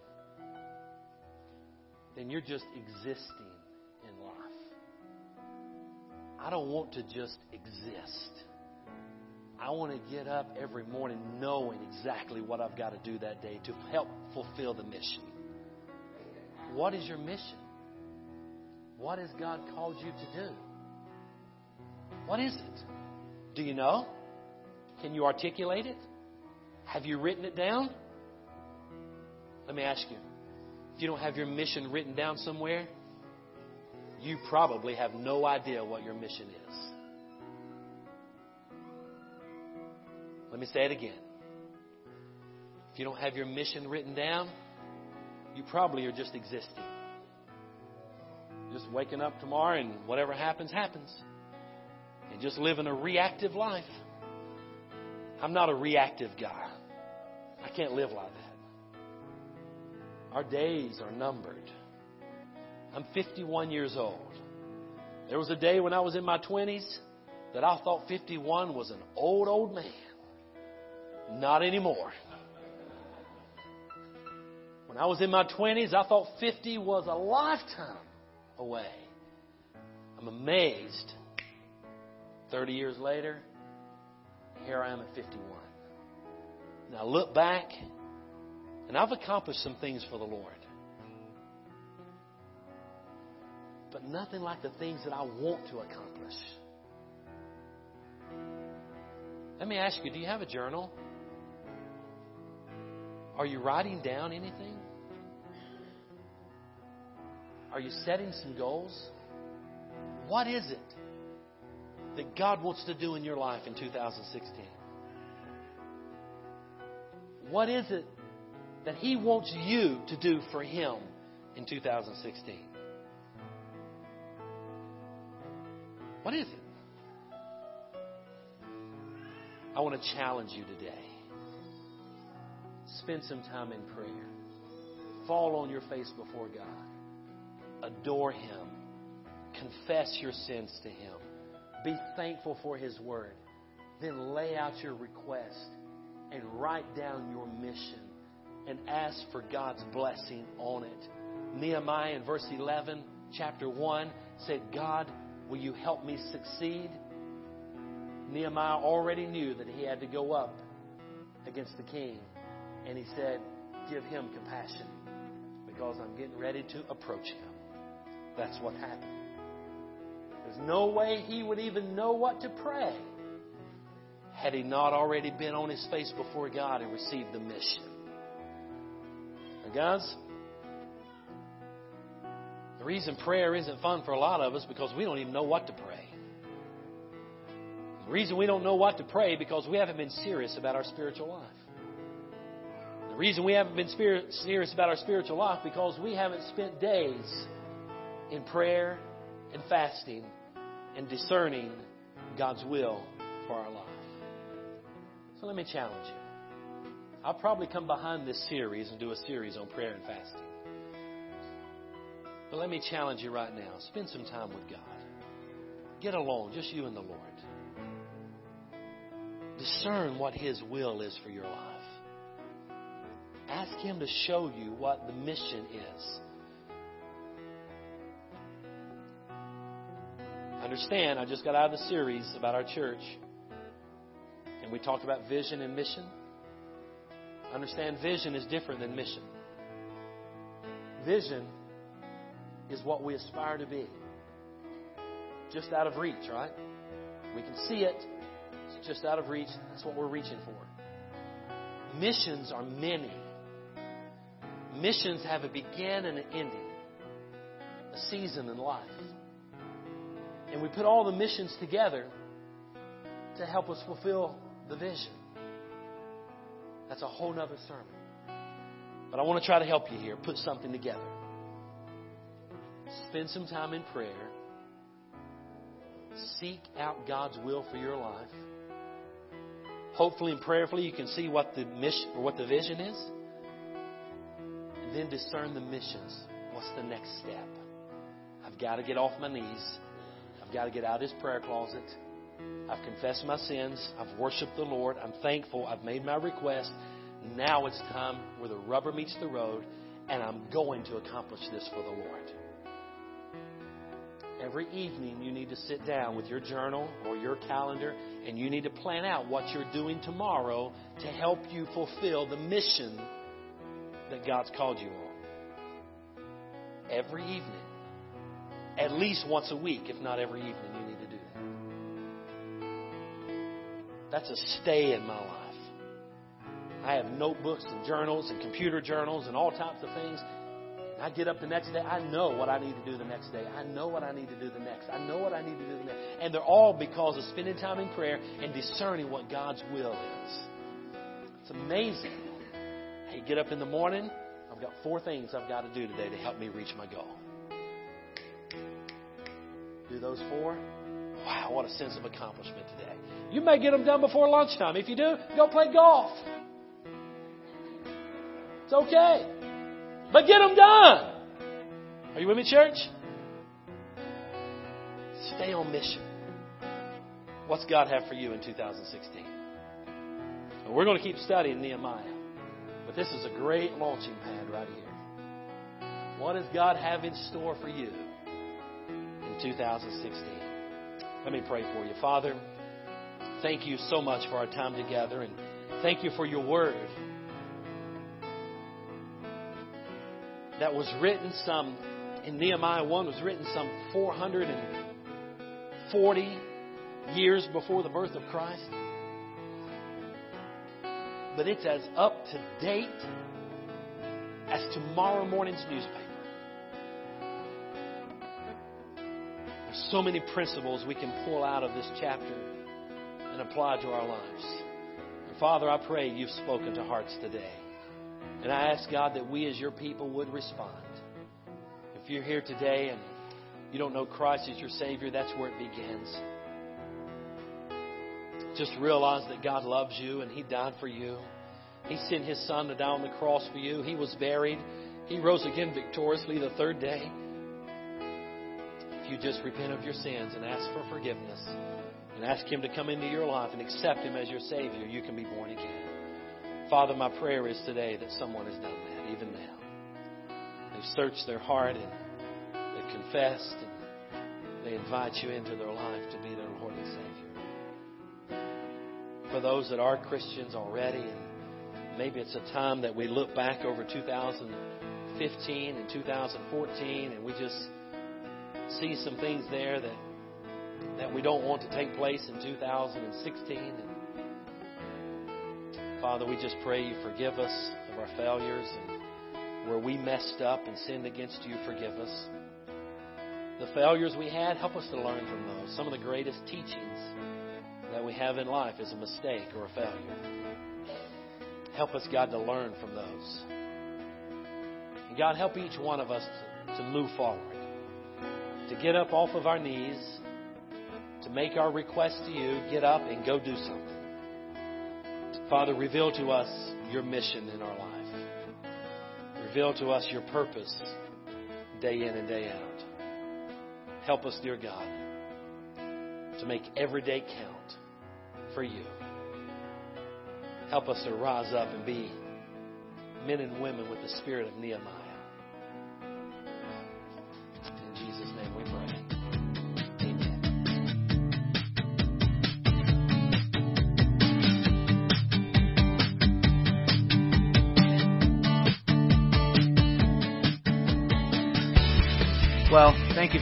then you're just existing in life. I don't want to just exist. I want to get up every morning knowing exactly what I've got to do that day to help fulfill the mission. What is your mission? What has God called you to do? What is it? Do you know? Can you articulate it? Have you written it down? Let me ask you if you don't have your mission written down somewhere, you probably have no idea what your mission is. Let me say it again. If you don't have your mission written down, you probably are just existing. Just waking up tomorrow and whatever happens, happens. And just living a reactive life. I'm not a reactive guy. I can't live like that. Our days are numbered. I'm 51 years old. There was a day when I was in my 20s that I thought 51 was an old, old man. Not anymore. When I was in my 20s, I thought 50 was a lifetime away. I'm amazed. 30 years later, here I am at 51. Now I look back, and I've accomplished some things for the Lord. But nothing like the things that I want to accomplish. Let me ask you do you have a journal? Are you writing down anything? Are you setting some goals? What is it that God wants to do in your life in 2016? What is it that He wants you to do for Him in 2016? What is it? I want to challenge you today. Spend some time in prayer. Fall on your face before God adore Him, confess your sins to Him, be thankful for His Word, then lay out your request and write down your mission and ask for God's blessing on it Nehemiah in verse 11, chapter 1, said, God, will you help me succeed? Nehemiah already knew that he had to go up against the king. And he said, Give him compassion because I'm getting ready to approach him. That's what happened. There's no way he would even know what to pray had he not already been on his face before God and received the mission. Guys, the reason prayer isn't fun for a lot of us because we don't even know what to pray. The reason we don't know what to pray because we haven't been serious about our spiritual life. The reason we haven't been serious about our spiritual life because we haven't spent days in prayer and fasting and discerning God's will for our life. So let me challenge you. I'll probably come behind this series and do a series on prayer and fasting. But let me challenge you right now. Spend some time with God. Get alone, just you and the Lord. Discern what His will is for your life. Ask Him to show you what the mission is. Understand, I just got out of the series about our church, and we talked about vision and mission. Understand, vision is different than mission. Vision is what we aspire to be. Just out of reach, right? We can see it, it's just out of reach. That's what we're reaching for. Missions are many. Missions have a begin and an ending, a season in life. And we put all the missions together to help us fulfill the vision. That's a whole nother sermon. But I want to try to help you here, put something together. Spend some time in prayer. Seek out God's will for your life. Hopefully and prayerfully you can see what the mission or what the vision is And then discern the missions. What's the next step? I've got to get off my knees. Got to get out of this prayer closet. I've confessed my sins. I've worshiped the Lord. I'm thankful. I've made my request. Now it's time where the rubber meets the road, and I'm going to accomplish this for the Lord. Every evening, you need to sit down with your journal or your calendar, and you need to plan out what you're doing tomorrow to help you fulfill the mission that God's called you on. Every evening. At least once a week, if not every evening, you need to do that. That's a stay in my life. I have notebooks and journals and computer journals and all types of things. I get up the next day. I know what I need to do the next day. I know what I need to do the next. I know what I need to do the next. And they're all because of spending time in prayer and discerning what God's will is. It's amazing Hey, get up in the morning. I've got four things I've got to do today to help me reach my goal. Do those four? Wow, what a sense of accomplishment today. You may get them done before lunchtime. If you do, go play golf. It's okay. But get them done. Are you with me, church? Stay on mission. What's God have for you in 2016? Well, we're going to keep studying Nehemiah. But this is a great launching pad right here. What does God have in store for you in 2016? Let me pray for you. Father, thank you so much for our time together and thank you for your word that was written some in Nehemiah 1 was written some 440 years before the birth of Christ but it's as up to date as tomorrow morning's newspaper. So many principles we can pull out of this chapter and apply to our lives. And Father, I pray you've spoken to hearts today. And I ask God that we as your people would respond. If you're here today and you don't know Christ as your Savior, that's where it begins. Just realize that God loves you and He died for you. He sent His Son to die on the cross for you. He was buried. He rose again victoriously the third day. You just repent of your sins and ask for forgiveness and ask Him to come into your life and accept Him as your Savior, you can be born again. Father, my prayer is today that someone has done that, even now. They've searched their heart and they've confessed and they invite you into their life to be their Lord and Savior. For those that are Christians already, and maybe it's a time that we look back over 2015 and 2014 and we just see some things there that that we don't want to take place in 2016 and Father, we just pray you forgive us of our failures and where we messed up and sinned against you, forgive us. The failures we had, help us to learn from those. Some of the greatest teachings that we have in life is a mistake or a failure. Help us, God, to learn from those. And God, help each one of us to, to move forward, to get up off of our knees, to make our request to you, get up and go do something. Father, reveal to us your mission in our life. Reveal to us your purpose day in and day out. Help us, dear God, to make every day count for you. Help us to rise up and be men and women with the spirit of Nehemiah.